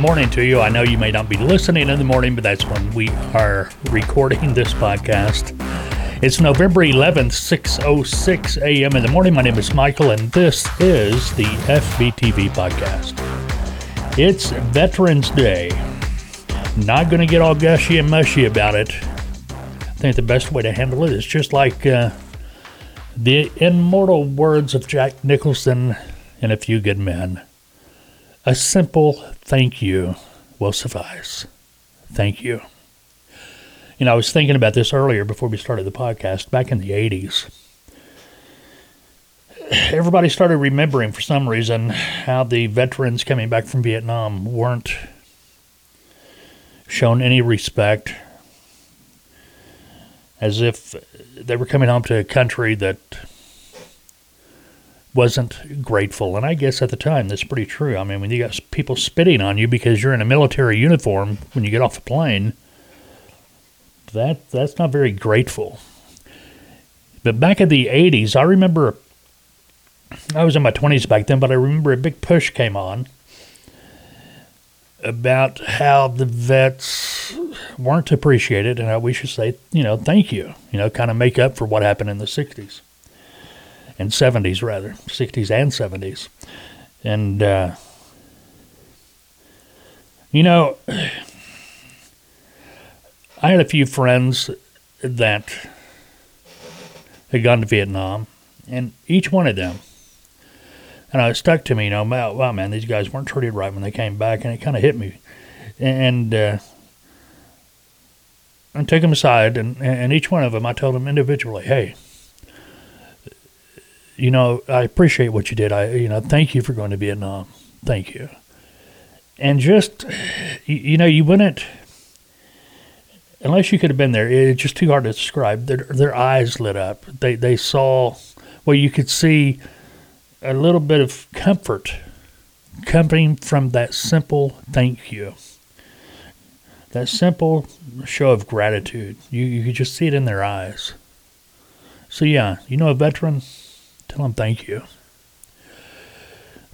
morning to you. I know you may not be listening in the morning, but that's when we are recording this podcast. It's November 11th, 6:06 a.m. in the morning. My name is Michael and this is the FBTV podcast. It's Veterans Day. Not going to get all gushy and mushy about it. I think the best way to handle it is just like uh, the immortal words of Jack Nicholson in A Few Good Men. A simple thank you will suffice. Thank you. You know, I was thinking about this earlier before we started the podcast, back in the 80s. Everybody started remembering for some reason how the veterans coming back from Vietnam weren't shown any respect, as if they were coming home to a country that wasn't grateful. And I guess at the time that's pretty true. I mean, when you got people spitting on you because you're in a military uniform when you get off the plane, that that's not very grateful. But back in the 80s, I remember I was in my 20s back then, but I remember a big push came on about how the vets weren't appreciated and how we should say, you know, thank you, you know, kind of make up for what happened in the 60s and 70s rather, 60s and 70s. And, uh, you know, I had a few friends that had gone to Vietnam, and each one of them, and it stuck to me, you know, wow, man, these guys weren't treated right when they came back, and it kind of hit me. And, uh, I took them aside, and, and each one of them, I told them individually, hey, you know, I appreciate what you did. I, you know, thank you for going to Vietnam. Thank you. And just, you, you know, you wouldn't, unless you could have been there, it's just too hard to describe. Their, their eyes lit up. They, they saw, well, you could see a little bit of comfort coming from that simple thank you. That simple show of gratitude. You, you could just see it in their eyes. So, yeah, you know, a veteran, Tell them thank you.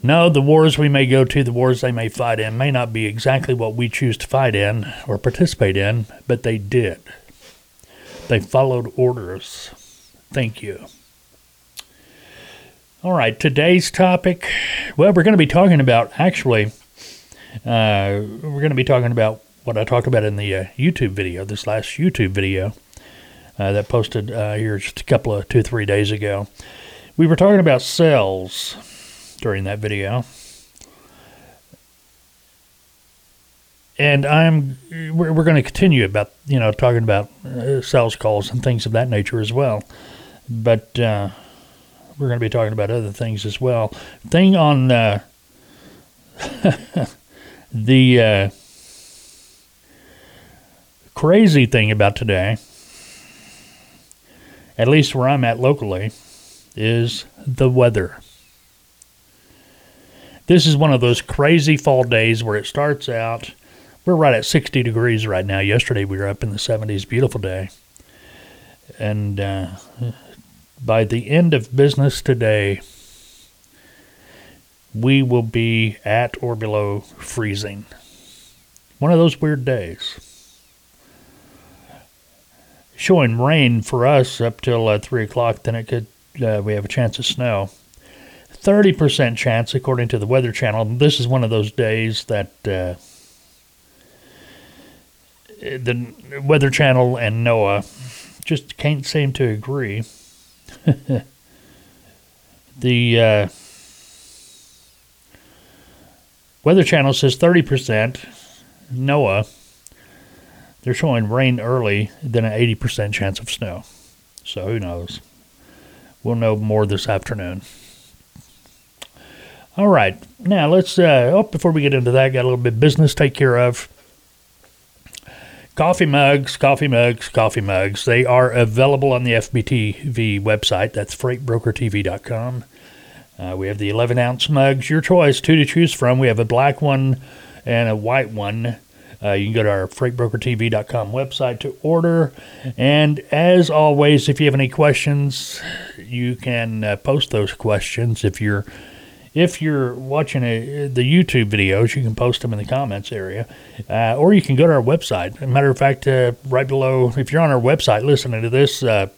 No, the wars we may go to, the wars they may fight in, may not be exactly what we choose to fight in or participate in, but they did. They followed orders. Thank you. All right, today's topic. Well, we're going to be talking about actually, uh, we're going to be talking about what I talked about in the uh, YouTube video, this last YouTube video uh, that posted uh, here just a couple of two, three days ago. We were talking about cells during that video. And I'm we're, we're going to continue about you know talking about uh, sales calls and things of that nature as well, but uh, we're going to be talking about other things as well. Thing on uh, the uh, crazy thing about today, at least where I'm at locally, is the weather. This is one of those crazy fall days where it starts out. We're right at 60 degrees right now. Yesterday we were up in the 70s. Beautiful day. And uh, by the end of business today, we will be at or below freezing. One of those weird days. Showing rain for us up till uh, 3 o'clock, then it could uh, we have a chance of snow. 30% chance, according to the Weather Channel. This is one of those days that uh, the Weather Channel and NOAA just can't seem to agree. the uh, Weather Channel says 30%. NOAA, they're showing rain early, then an 80% chance of snow. So who knows? We'll know more this afternoon. All right. Now, let's, uh, oh, before we get into that, got a little bit of business to take care of. Coffee mugs, coffee mugs, coffee mugs. They are available on the FBTV website. That's freightbrokertv.com. Uh, we have the 11 ounce mugs, your choice, two to choose from. We have a black one and a white one. Uh, you can go to our freightbrokertv.com website to order. And as always, if you have any questions, you can uh, post those questions. If you're if you're watching a, the YouTube videos, you can post them in the comments area, uh, or you can go to our website. Matter of fact, uh, right below, if you're on our website listening to this, uh,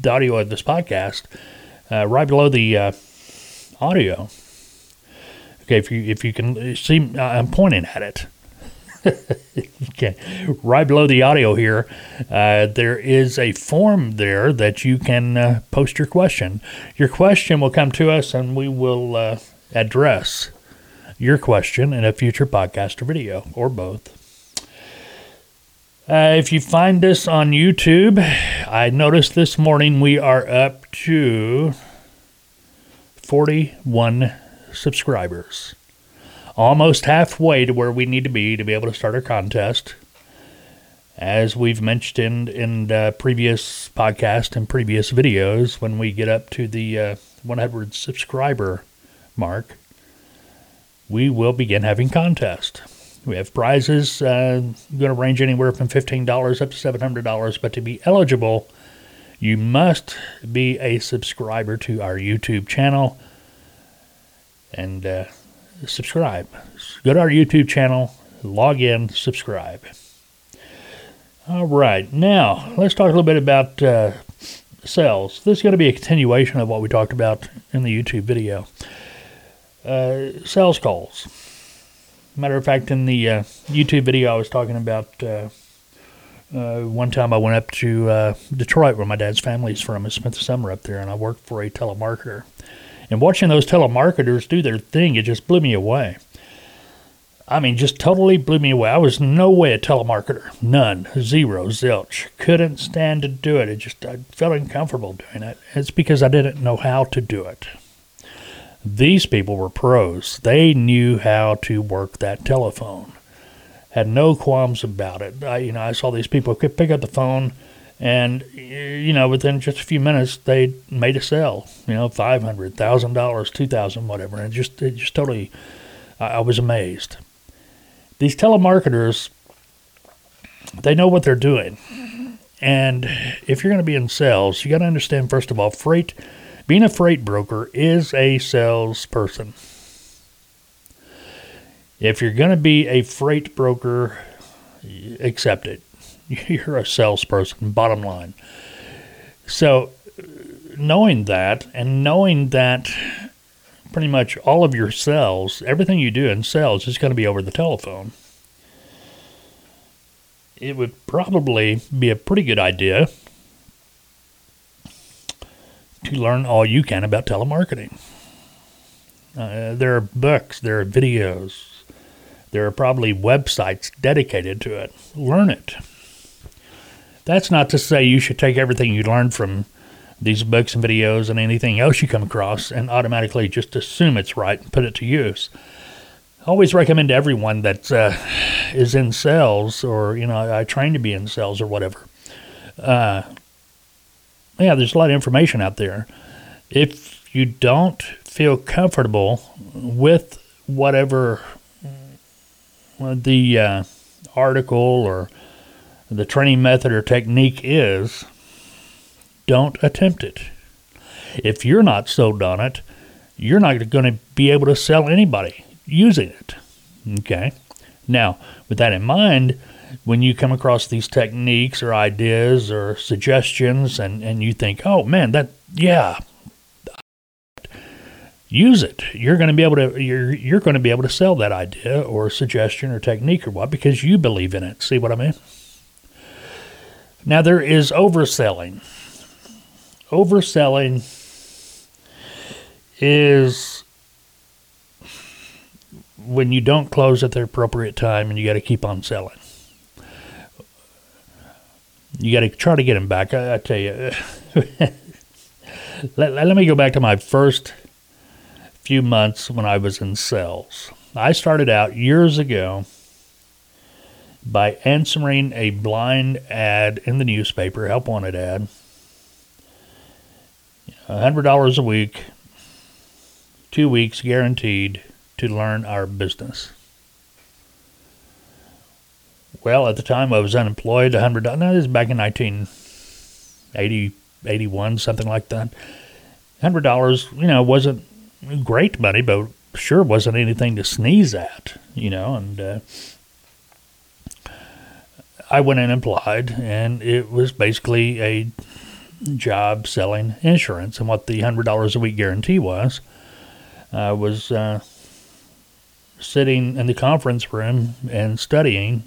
the audio of this podcast, uh, right below the audio. Okay, if you if you can see, I'm pointing at it. okay, right below the audio here, uh, there is a form there that you can uh, post your question. Your question will come to us, and we will uh, address your question in a future podcast or video, or both. Uh, if you find us on YouTube, I noticed this morning we are up to 41 subscribers almost halfway to where we need to be to be able to start our contest. As we've mentioned in uh, previous podcast and previous videos, when we get up to the uh, 100 subscriber mark, we will begin having contests. We have prizes uh, going to range anywhere from $15 up to $700, but to be eligible, you must be a subscriber to our YouTube channel. And uh, subscribe. Go to our YouTube channel, log in, subscribe. All right, now let's talk a little bit about uh, sales. This is going to be a continuation of what we talked about in the YouTube video. Uh, sales calls. Matter of fact, in the uh, YouTube video, I was talking about uh, uh, one time I went up to uh, Detroit, where my dad's family is from. and spent the summer up there, and I worked for a telemarketer. And watching those telemarketers do their thing, it just blew me away. I mean, just totally blew me away. I was no way a telemarketer. None. Zero. Zilch. Couldn't stand to do it. It just, I felt uncomfortable doing it. It's because I didn't know how to do it. These people were pros. They knew how to work that telephone. Had no qualms about it. I, you know, I saw these people could pick up the phone and you know within just a few minutes they made a sale you know five hundred thousand dollars two thousand whatever. And it just it just totally I, I was amazed. These telemarketers they know what they're doing. And if you're going to be in sales you got to understand first of all freight being a freight broker is a salesperson. If you're going to be a freight broker accept it you're a salesperson, bottom line. So, knowing that and knowing that pretty much all of your sales, everything you do in sales is going to be over the telephone, it would probably be a pretty good idea to learn all you can about telemarketing. Uh, there are books, there are videos, there are probably websites dedicated to it. Learn it. That's not to say you should take everything you learn from these books and videos and anything else you come across and automatically just assume it's right and put it to use. I always recommend to everyone that uh, is in sales or, you know, I train to be in sales or whatever. Uh, yeah, there's a lot of information out there. If you don't feel comfortable with whatever the uh, article or the training method or technique is, don't attempt it. If you're not sold on it, you're not going to be able to sell anybody using it. Okay? Now, with that in mind, when you come across these techniques or ideas or suggestions and, and you think, oh man, that, yeah, use it. You're going to be able to you're you're going to be able to sell that idea or suggestion or technique or what because you believe in it. See what I mean? Now, there is overselling. Overselling is when you don't close at the appropriate time and you got to keep on selling. You got to try to get them back. I, I tell you, let, let me go back to my first few months when I was in sales. I started out years ago by answering a blind ad in the newspaper, help wanted ad. $100 a week, two weeks guaranteed to learn our business. Well, at the time I was unemployed, $100. Now, this is back in 1980, 81, something like that. $100, you know, wasn't great money, but sure wasn't anything to sneeze at, you know, and uh, I went in and applied, and it was basically a job selling insurance. And what the $100 a week guarantee was, I was uh, sitting in the conference room and studying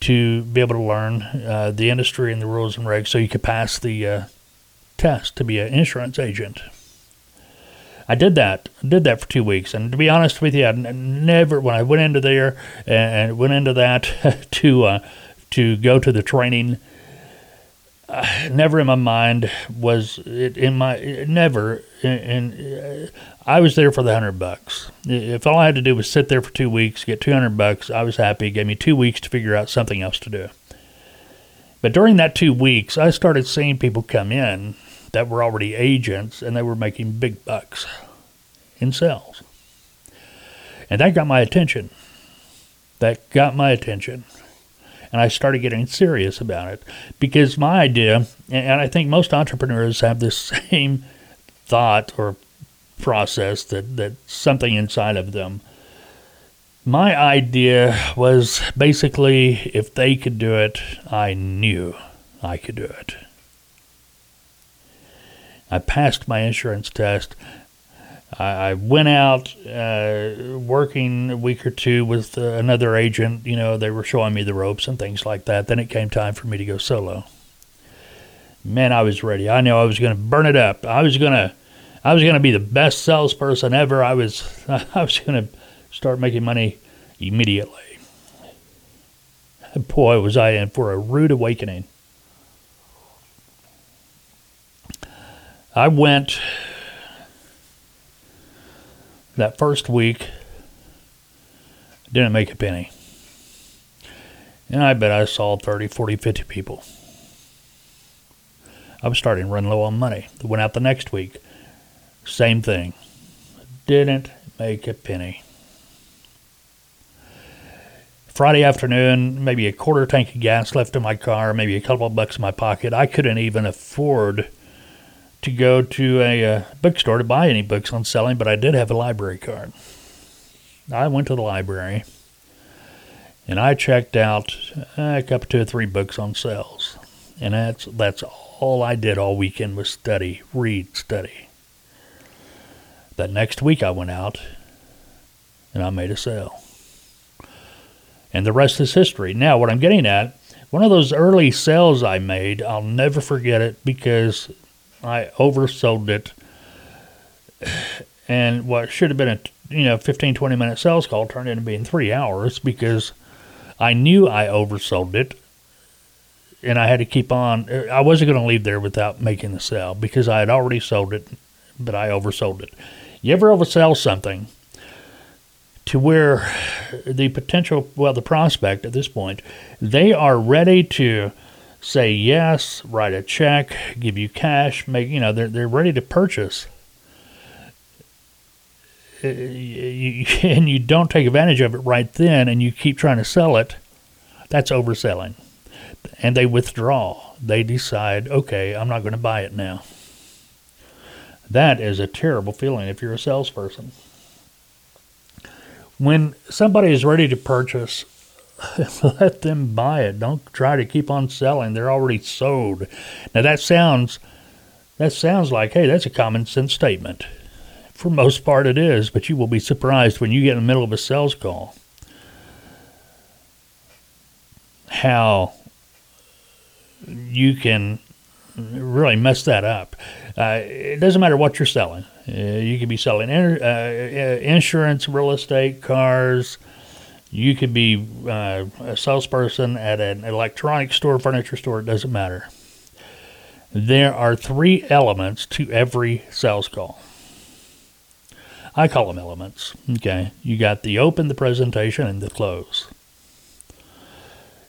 to be able to learn uh, the industry and the rules and regs so you could pass the uh, test to be an insurance agent. I did that. Did that for two weeks, and to be honest with you, I never when I went into there and went into that to uh, to go to the training. Uh, never in my mind was it in my never and uh, I was there for the hundred bucks. If all I had to do was sit there for two weeks, get two hundred bucks, I was happy. It gave me two weeks to figure out something else to do. But during that two weeks, I started seeing people come in that were already agents and they were making big bucks in sales. And that got my attention. That got my attention. And I started getting serious about it because my idea, and I think most entrepreneurs have this same thought or process that, that something inside of them. My idea was basically if they could do it, I knew I could do it. I passed my insurance test. I, went out uh, working a week or two with uh, another agent. You know, they were showing me the ropes and things like that. Then it came time for me to go solo. Man, I was ready. I knew I was going to burn it up. I was going to, I was going to be the best salesperson ever. I was, I was going to start making money immediately. Boy, was I in for a rude awakening. I went that first week, didn't make a penny. And I bet I saw 30, 40, 50 people. I was starting to run low on money. Went out the next week. Same thing. Didn't make a penny. Friday afternoon, maybe a quarter tank of gas left in my car, maybe a couple of bucks in my pocket. I couldn't even afford to go to a uh, bookstore to buy any books on selling, but I did have a library card. I went to the library and I checked out uh, a couple, two or three books on sales, and that's that's all I did all weekend was study, read, study. That next week I went out and I made a sale. And the rest is history. Now, what I'm getting at, one of those early sales I made, I'll never forget it because I oversold it. And what should have been a you know 15 20 minute sales call turned into being 3 hours because I knew I oversold it and I had to keep on I wasn't going to leave there without making the sale because I had already sold it but I oversold it. You ever oversell something to where the potential well the prospect at this point they are ready to say yes, write a check, give you cash, make you know they're they're ready to purchase. Uh, and you don't take advantage of it right then, and you keep trying to sell it. That's overselling, and they withdraw. They decide, okay, I'm not going to buy it now. That is a terrible feeling if you're a salesperson. When somebody is ready to purchase let them buy it. Don't try to keep on selling. They're already sold. Now that sounds that sounds like, hey, that's a common sense statement. For most part it is, but you will be surprised when you get in the middle of a sales call how you can really mess that up. Uh, it doesn't matter what you're selling. Uh, you could be selling in, uh, uh insurance, real estate, cars, you could be uh, a salesperson at an electronics store, furniture store, it doesn't matter. There are three elements to every sales call. I call them elements. Okay. You got the open, the presentation, and the close.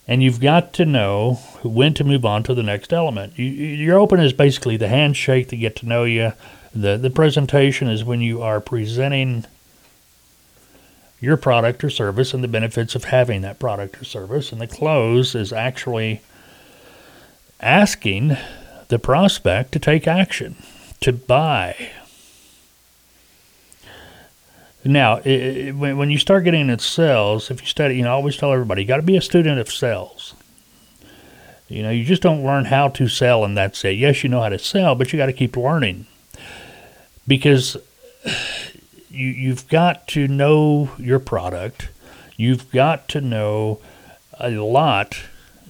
And you've got to know when to move on to the next element. You, your open is basically the handshake to get to know you. The, the presentation is when you are presenting your product or service and the benefits of having that product or service. And the close is actually asking the prospect to take action, to buy. Now, i i when, when you start getting into sales, if you study, you know, I always tell everybody, you got to be a student of sales. You know, you just don't learn how to sell and that's it. Yes, you know how to sell, but you got to keep learning because you you've got to know your product. You've got to know a lot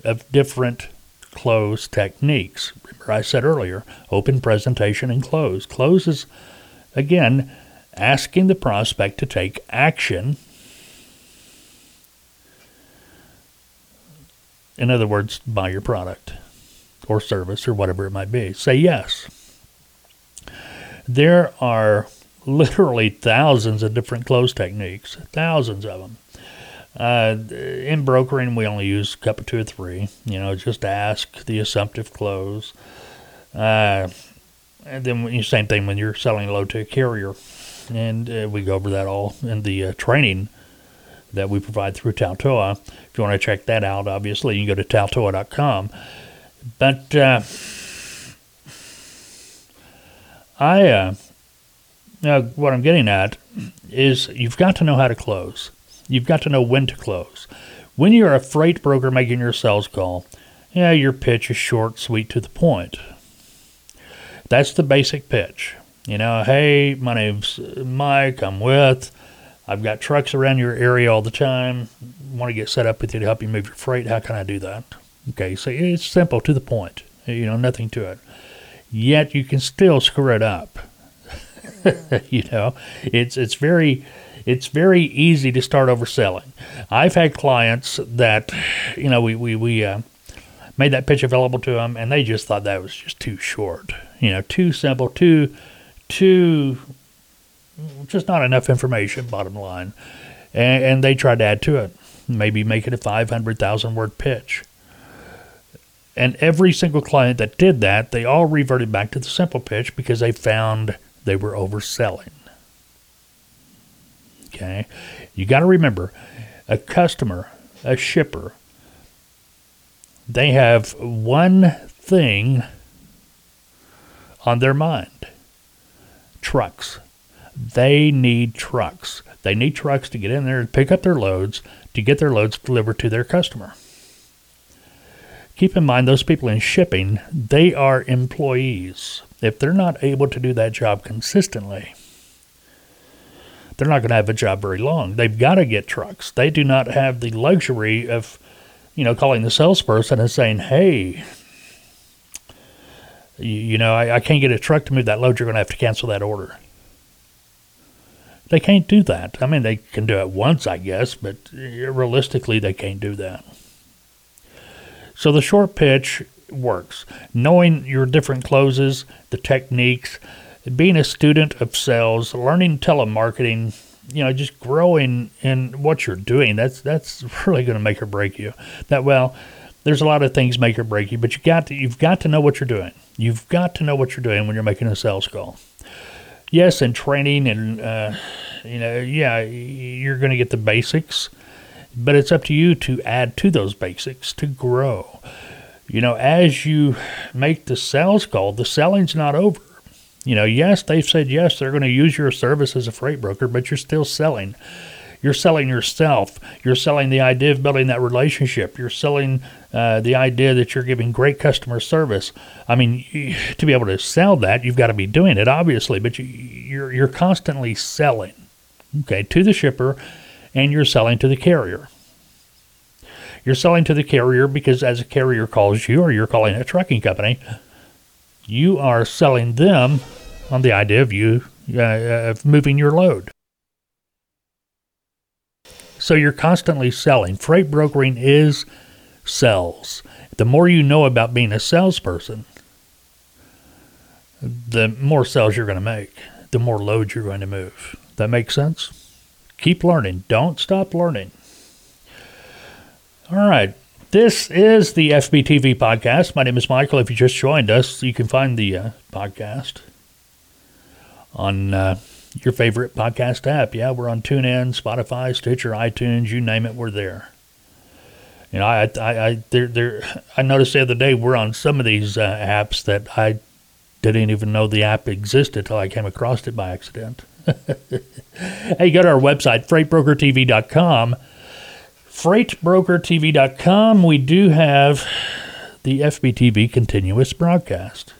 of different close techniques. Remember, I said earlier open presentation and close. Close is, again, asking the prospect to take action. In other words, buy your product or service or whatever it might be. Say yes. There are literally thousands of different close techniques, thousands of them. Uh, in brokering, we only use a couple, two or three. You know, just ask the assumptive close. Uh, and then same thing when you're selling low to a carrier, and uh, we go over that all in the uh, training that we provide through Taltoa. If you want to check that out, obviously you can go to taltoa.com. But uh, I, uh, what I'm getting at is you've got to know how to close. You've got to know when to close. When you're a freight broker making your sales call, yeah, your pitch is short, sweet, to the point. That's the basic pitch. You know, hey, my name's Mike. I'm with. I've got trucks around your area all the time. Want to get set up with you to help you move your freight? How can I do that? Okay, so it's simple, to the point. You know, nothing to it. Yet you can still screw it up. you know, it's it's very it's very easy to start overselling. I've had clients that, you know, we, we, we uh, made that pitch available to them and they just thought that was just too short, you know, too simple, too, too, just not enough information, bottom line. And, and they tried to add to it, maybe make it a 500,000 word pitch. And every single client that did that, they all reverted back to the simple pitch because they found they were overselling. Okay. You got to remember a customer, a shipper, they have one thing on their mind trucks. They need trucks. They need trucks to get in there and pick up their loads to get their loads delivered to their customer. Keep in mind, those people in shipping, they are employees. If they're not able to do that job consistently, they're not going to have a job very long. They've got to get trucks. They do not have the luxury of, you know, calling the salesperson and saying, hey, you, you know, I, I can't get a truck to move that load. You're going to have to cancel that order. They can't do that. I mean, they can do it once, I guess, but realistically, they can't do that. So the short pitch works. Knowing your different closes, the techniques, being a student of sales, learning telemarketing, you know, just growing in what you're doing. That's that's really going to make or break you. That well, there's a lot of things make or break you, but you got to you've got to know what you're doing. You've got to know what you're doing when you're making a sales call. Yes, and training and uh, you know, yeah, you're going to get the basics, but it's up to you to add to those basics to grow. You know, as you make the sales call, the selling's not over you know, yes, they've said yes, they're going to use your service as a freight broker, but you're still selling. You're selling yourself. You're selling the idea of building that relationship. You're selling uh, the idea that you're giving great customer service. I mean, to be able to sell that, you've got to be doing it, obviously, but you, you're you're constantly selling, okay, to the shipper, and you're selling to the carrier. You're selling to the carrier because as a carrier calls you, or you're calling a trucking company, you are selling them on the idea of you uh, of moving your load. So you're constantly selling. Freight brokering is sales. The more you know about being a salesperson, the more sales you're going to make, the more loads you're going to move. That makes sense? Keep learning. Don't stop learning. All right. This is the FBTV podcast. My name is Michael. If you just joined us, you can find the uh, podcast on uh, your favorite podcast app. Yeah, we're on TuneIn, Spotify, Stitcher, iTunes, you name it, we're there. You know, I, I, I, there, there, I noticed the other day we're on some of these uh, apps that I didn't even know the app existed until I came across it by accident. hey, go to our website, freightbrokertv.com. Freightbrokertv.com. We do have the FBTV continuous broadcast.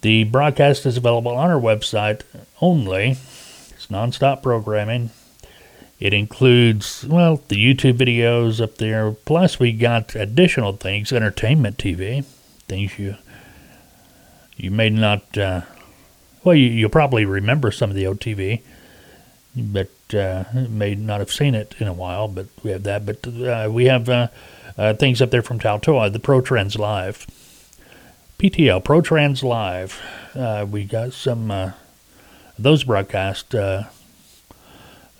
The broadcast is available on our website only. It's nonstop programming. It includes, well, the YouTube videos up there. Plus, we got additional things, entertainment TV, things you you may not. Uh, well, you, you'll probably remember some of the OTV, but uh, may not have seen it in a while. But we have that. But uh, we have uh, uh, things up there from Taltoa, the ProTrans Live, PTL ProTrans Live. Uh, we got some those broadcasts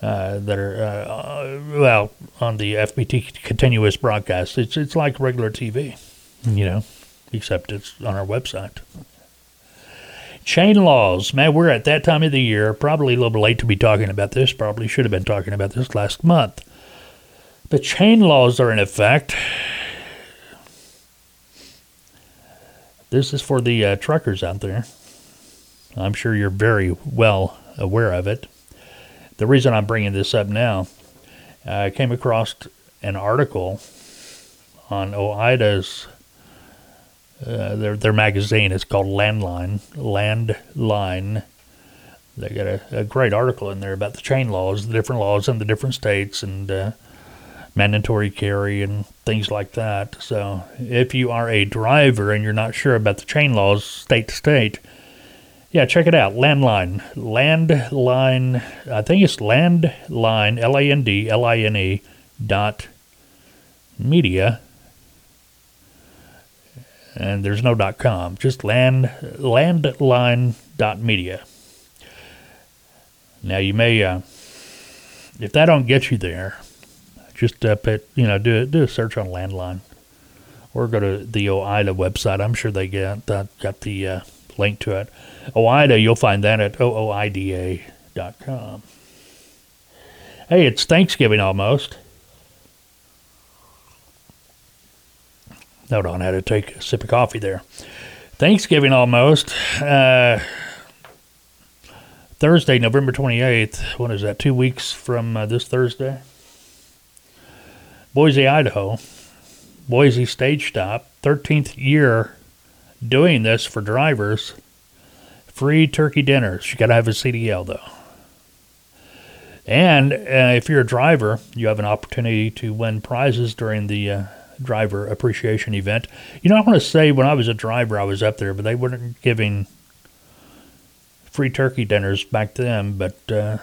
uh, that are uh, well on the FBT continuous broadcast. It's it's like regular TV, you know, except it's on our website. Chain laws, man, we're at that time of the year. Probably a little late to be talking about this. Probably should have been talking about this last month. But chain laws are in effect. This is for the uh, truckers out there. I'm sure you're very well aware of it the reason I'm bringing this up now, I came across an article on OOIDA's uh, their their magazine. is called Landline. Landline. They got a, a, great article in there about the chain laws, the different laws in the different states, and uh, mandatory carry and things like that. So, if you are a driver and you're not sure about the chain laws state to state, yeah, check it out. Landline. Landline. I think it's Landline, L A N D L I N E dot media. And there's no com, just land landline dot media. Now you may, uh, if that don't get you there, just uh, put, you know do do a search on landline, or go to the OOIDA website. I'm sure they get that got the uh, link to it. OOIDA, you'll find that at ooida.com. Hey, it's Thanksgiving almost. Hold on, I had to take a sip of coffee there. Thanksgiving almost. Uh, Thursday, November 28th. What is that? Two weeks from uh, this Thursday? Boise, Idaho. Boise stage stop. 13th year doing this for drivers. Free turkey dinners. You got to have a CDL though. And uh, if you're a driver, you have an opportunity to win prizes during the uh, driver appreciation event. You know, I want to say when I was a driver, I was up there, but they weren't giving free turkey dinners back then. But uh,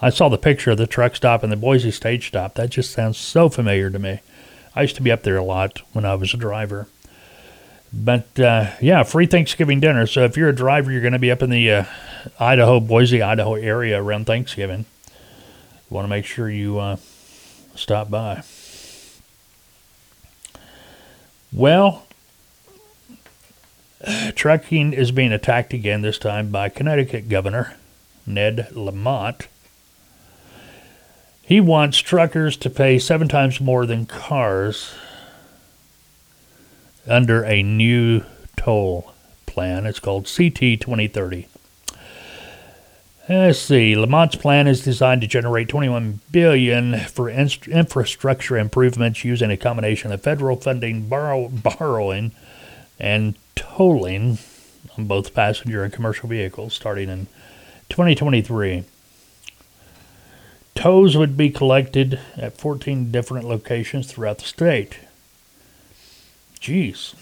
I saw the picture of the truck stop and the Boise stage stop. That just sounds so familiar to me. I used to be up there a lot when I was a driver. But uh, yeah, free Thanksgiving dinner. So if you're a driver, you're going to be up in the uh, Idaho, Boise, Idaho area around Thanksgiving. Want to make sure you uh, stop by. Well, trucking is being attacked again, this time by Connecticut Governor Ned Lamont. He wants truckers to pay seven times more than cars under a new toll plan. It's called CT 2030. Let's see. Lamont's plan is designed to generate 21 billion for infrastructure improvements using a combination of federal funding, borrow, borrowing, and tolling on both passenger and commercial vehicles starting in 2023. Tolls would be collected at 14 different locations throughout the state. Jeez.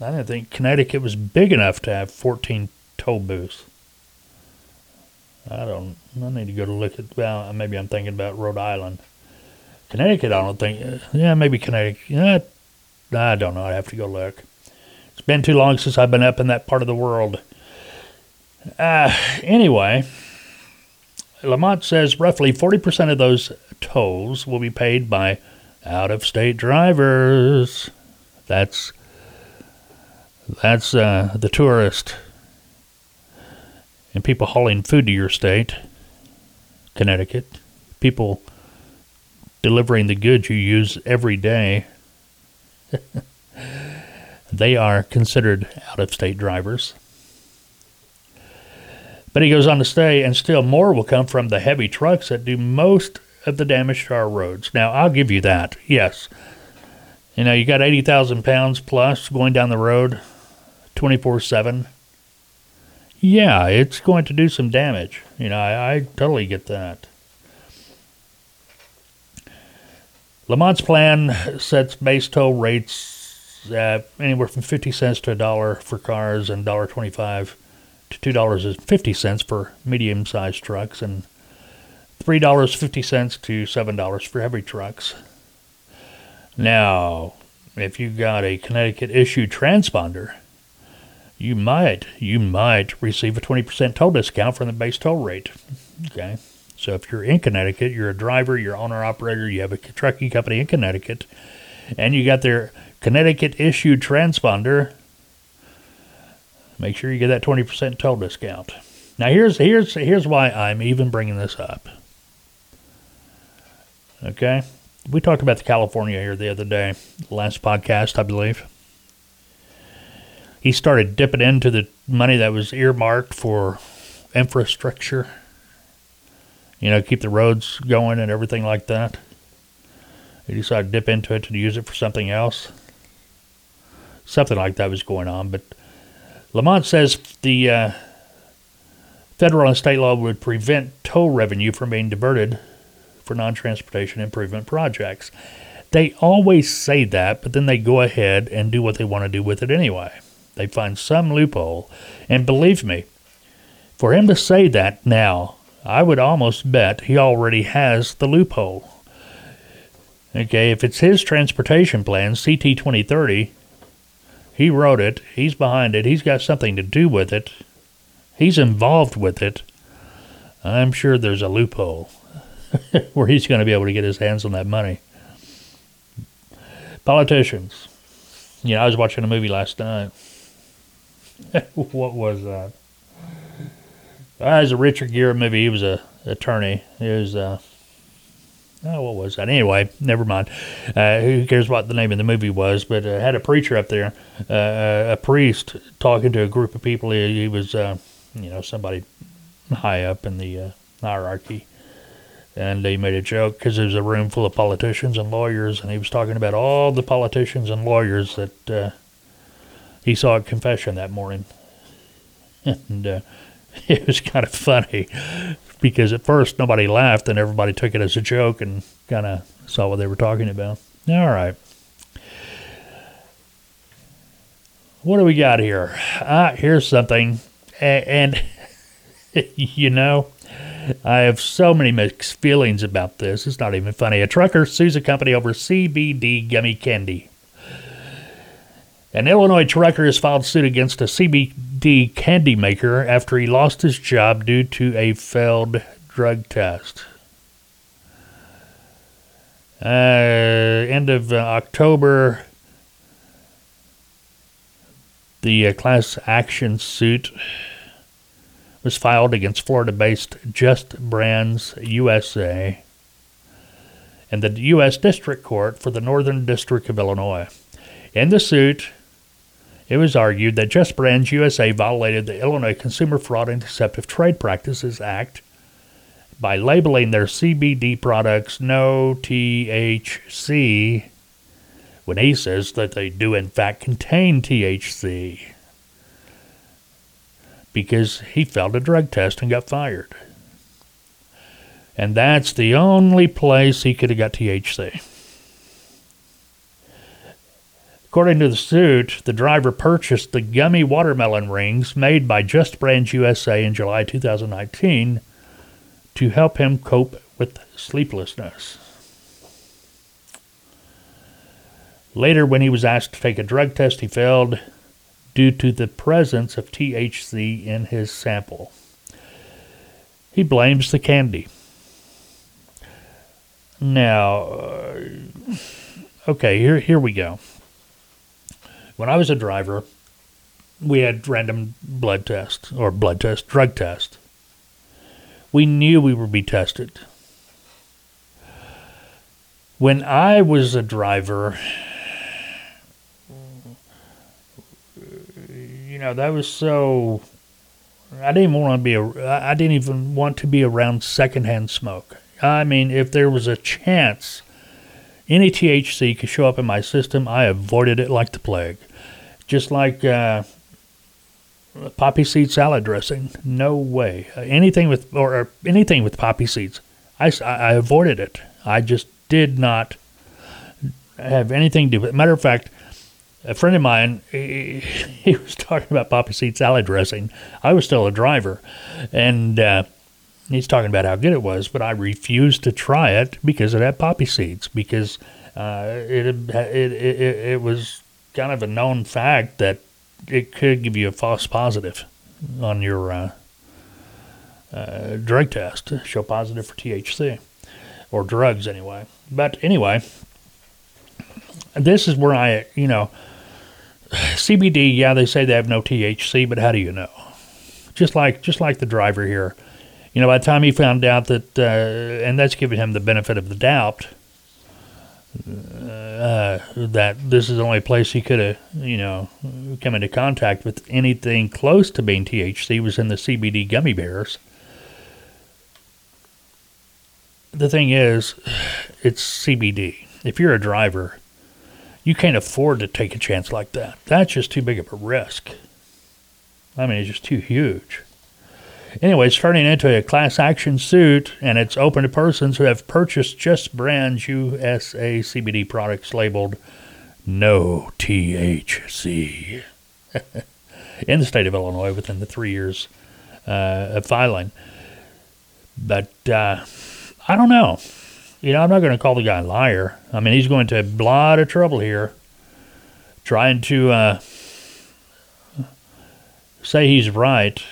I didn't think Connecticut was big enough to have 14 toll booths. I don't. I need to go to look at. Well, maybe I'm thinking about Rhode Island. Connecticut, I don't think. Yeah, maybe Connecticut. Yeah, I don't know. I have to go look. It's been too long since I've been up in that part of the world. Uh, anyway, Lamont says roughly 40% of those tolls will be paid by out of state drivers. That's that's uh, the tourist and people hauling food to your state, Connecticut. People delivering the goods you use every day. they are considered out of state drivers. But he goes on to say, and still more will come from the heavy trucks that do most of the damage to our roads. Now, I'll give you that. Yes. You know, you got 80,000 pounds plus going down the road 24 7. Yeah, it's going to do some damage. You know, I, I totally get that. Lamont's plan sets base toll rates at anywhere from 50 cents to a dollar for cars and $1.25 to $2.50 for medium sized trucks and $3.50 to $7 for heavy trucks. Now, if you got a Connecticut issue transponder, you might you might receive a 20% toll discount from the base toll rate. Okay. So if you're in Connecticut, you're a driver, you're owner operator, you have a trucking company in Connecticut, and you got their Connecticut issued transponder, make sure you get that 20% toll discount. Now here's here's here's why I'm even bringing this up. Okay? We talked about the California here the other day, last podcast, I believe. He started dipping into the money that was earmarked for infrastructure, you know, keep the roads going and everything like that. He decided to dip into it to use it for something else. Something like that was going on. But Lamont says the uh, federal and state law would prevent toll revenue from being diverted for non transportation improvement projects. They always say that, but then they go ahead and do what they want to do with it anyway. They find some loophole. And believe me, for him to say that now, I would almost bet he already has the loophole. Okay, if it's his transportation plan, CT 2030, he wrote it, he's behind it, he's got something to do with it, he's involved with it. I'm sure there's a loophole. where he's going to be able to get his hands on that money. Politicians. You know, I was watching a movie last night. what was that? Uh, it was a Richard Gere movie. He was a attorney. He was, uh, oh, what was that? Anyway, never mind. Uh, who cares what the name of the movie was? But uh, had a preacher up there, uh, a priest, talking to a group of people. He, he was, uh, you know, somebody high up in the uh, hierarchy and he made a joke because there was a room full of politicians and lawyers, and he was talking about all the politicians and lawyers that uh, he saw a confession that morning, and uh, it was kind of funny because at first nobody laughed and everybody took it as a joke and kind of saw what they were talking about. All right. What do we got here? Ah, here's something, and, and you know, I have so many mixed feelings about this. It's not even funny. A trucker sues a company over CBD gummy candy. An Illinois trucker has filed suit against a CBD candy maker after he lost his job due to a failed drug test. Uh, end of uh, October, the uh, class action suit was filed against Florida based Just Brands USA and the U.S. District Court for the Northern District of Illinois. In the suit, it was argued that Just Brands USA violated the Illinois Consumer Fraud and Deceptive Trade Practices Act by labeling their CBD products no THC when he says that they do in fact contain THC because he failed a drug test and got fired. And that's the only place he could have got THC. According to the suit, the driver purchased the gummy watermelon rings made by Just Brands USA in July 2019 to help him cope with sleeplessness. Later, when he was asked to take a drug test, he failed due to the presence of THC in his sample. He blames the candy. Now, uh, okay, here here we go. When I was a driver, we had random blood tests or blood test, drug test. We knew we would be tested. When I was a driver, you know, that was so I didn't want to be. A, I didn't even want to be around secondhand smoke. I mean, if there was a chance any THC could show up in my system, I avoided it like the plague. Just like uh, poppy seed salad dressing, no way. anything with or, or, anything with poppy seeds, I, I avoided it. I just did not have anything to do with it. Matter of fact, a friend of mine, he, he, was talking about poppy seed salad dressing. I was still a driver, and uh, he's talking about how good it was, but I refused to try it because it had poppy seeds. Because uh, it, it, it it was kind of a known fact that it could give you a false positive on your uh, uh, drug test, show positive for THC or drugs anyway. But anyway, this is where I, you know, CBD. Yeah, they say they have no THC, but how do you know? Just like just like the driver here, you know, by the time he found out that, uh, and that's giving him the benefit of the doubt. Uh, that this is the only place he could have, you know, come into contact with anything close to being THC was in the CBD gummy bears. The thing is, it's CBD. If you're a driver, you can't afford to take a chance like that. That's just too big of a risk. I mean, it's just too huge. Anyway, it's turning into a class action suit, and it's open to persons who have purchased Just Brands USA CBD products labeled no THC in the state of Illinois within the three years uh, of filing. But uh, I don't know you know, I'm not going to call the guy a liar. I mean, he's going to a lot of trouble here trying to uh, say he's right.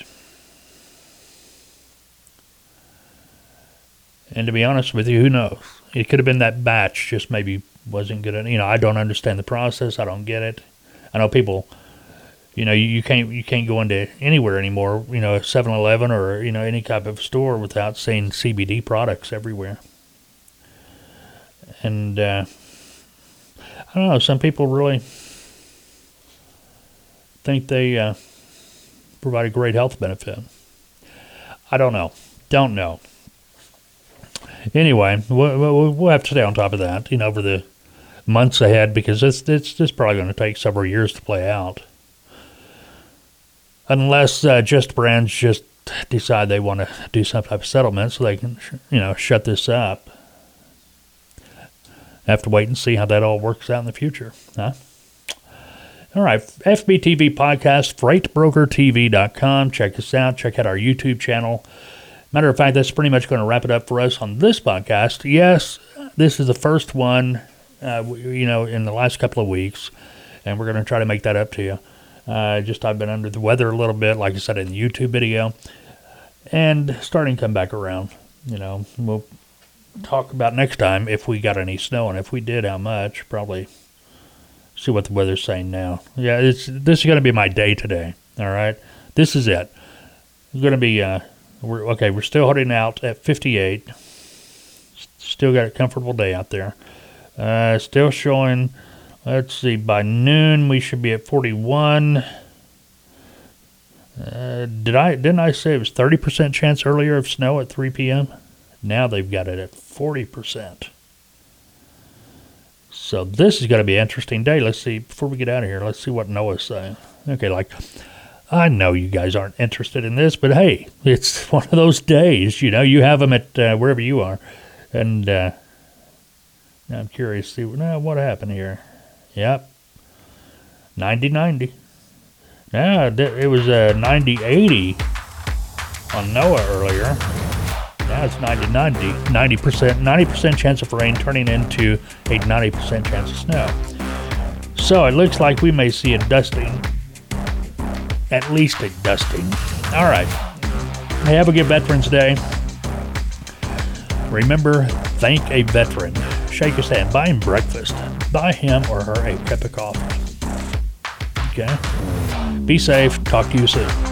And to be honest with you, who knows? It could have been that batch just maybe wasn't good. You know, I don't understand the process. I don't get it. I know people. You know, you, you can't you can't go into anywhere anymore. You know, 7-Eleven or you know any type of store without seeing CBD products everywhere and uh, I don't know. Some people really think they uh, provide a great health benefit. I don't know. Don't know. Anyway, we'll, we'll have to stay on top of that, you know, over the months ahead because it's it's, it's probably going to take several years to play out, unless uh, Just Brands just decide they want to do some type of settlement so they can, you know, shut this up have to wait and see how that all works out in the future. Huh? All right, FBTV podcast, freightbrokertv.com. Check us out. Check out our YouTube channel. Matter of fact, that's pretty much going to wrap it up for us on this podcast. Yes, this is the first one, uh, you know, in the last couple of weeks, and we're going to try to make that up to you. Uh, just I've been under the weather a little bit, like I said in the YouTube video, and starting to come back around. You know, we'll talk about next time if we got any snow, and if we did, how much. Probably see what the weather's saying now. Yeah, it's this is going to be my day today. All right, this is it. It's going to be. Uh, we're okay. We're still holding out at 58. Still got a comfortable day out there. Uh, still showing. Let's see. By noon, we should be at 41. Uh, did I didn't I say it was 30% chance earlier of snow at 3 p.m.? Now they've got it at 40%. So this is going to be an interesting day. Let's see, before we get out of here, let's see what NOAA's saying. Okay, like, I know you guys aren't interested in this, but hey, it's one of those days, you know, you have them at uh, wherever you are. And uh, I'm curious to see now what happened here. Yep, 90 90. Yeah, it was uh, 90 80 on NOAA earlier. Now it's 90 90, 90%, 90% chance of rain turning into a 90% chance of snow. So it looks like we may see a dusting, at least a dusting. All right. Have a good Veterans Day. Remember, thank a veteran. Shake his hand. Buy him breakfast. Buy him or her a cup of coffee. Okay? Be safe. Talk to you soon.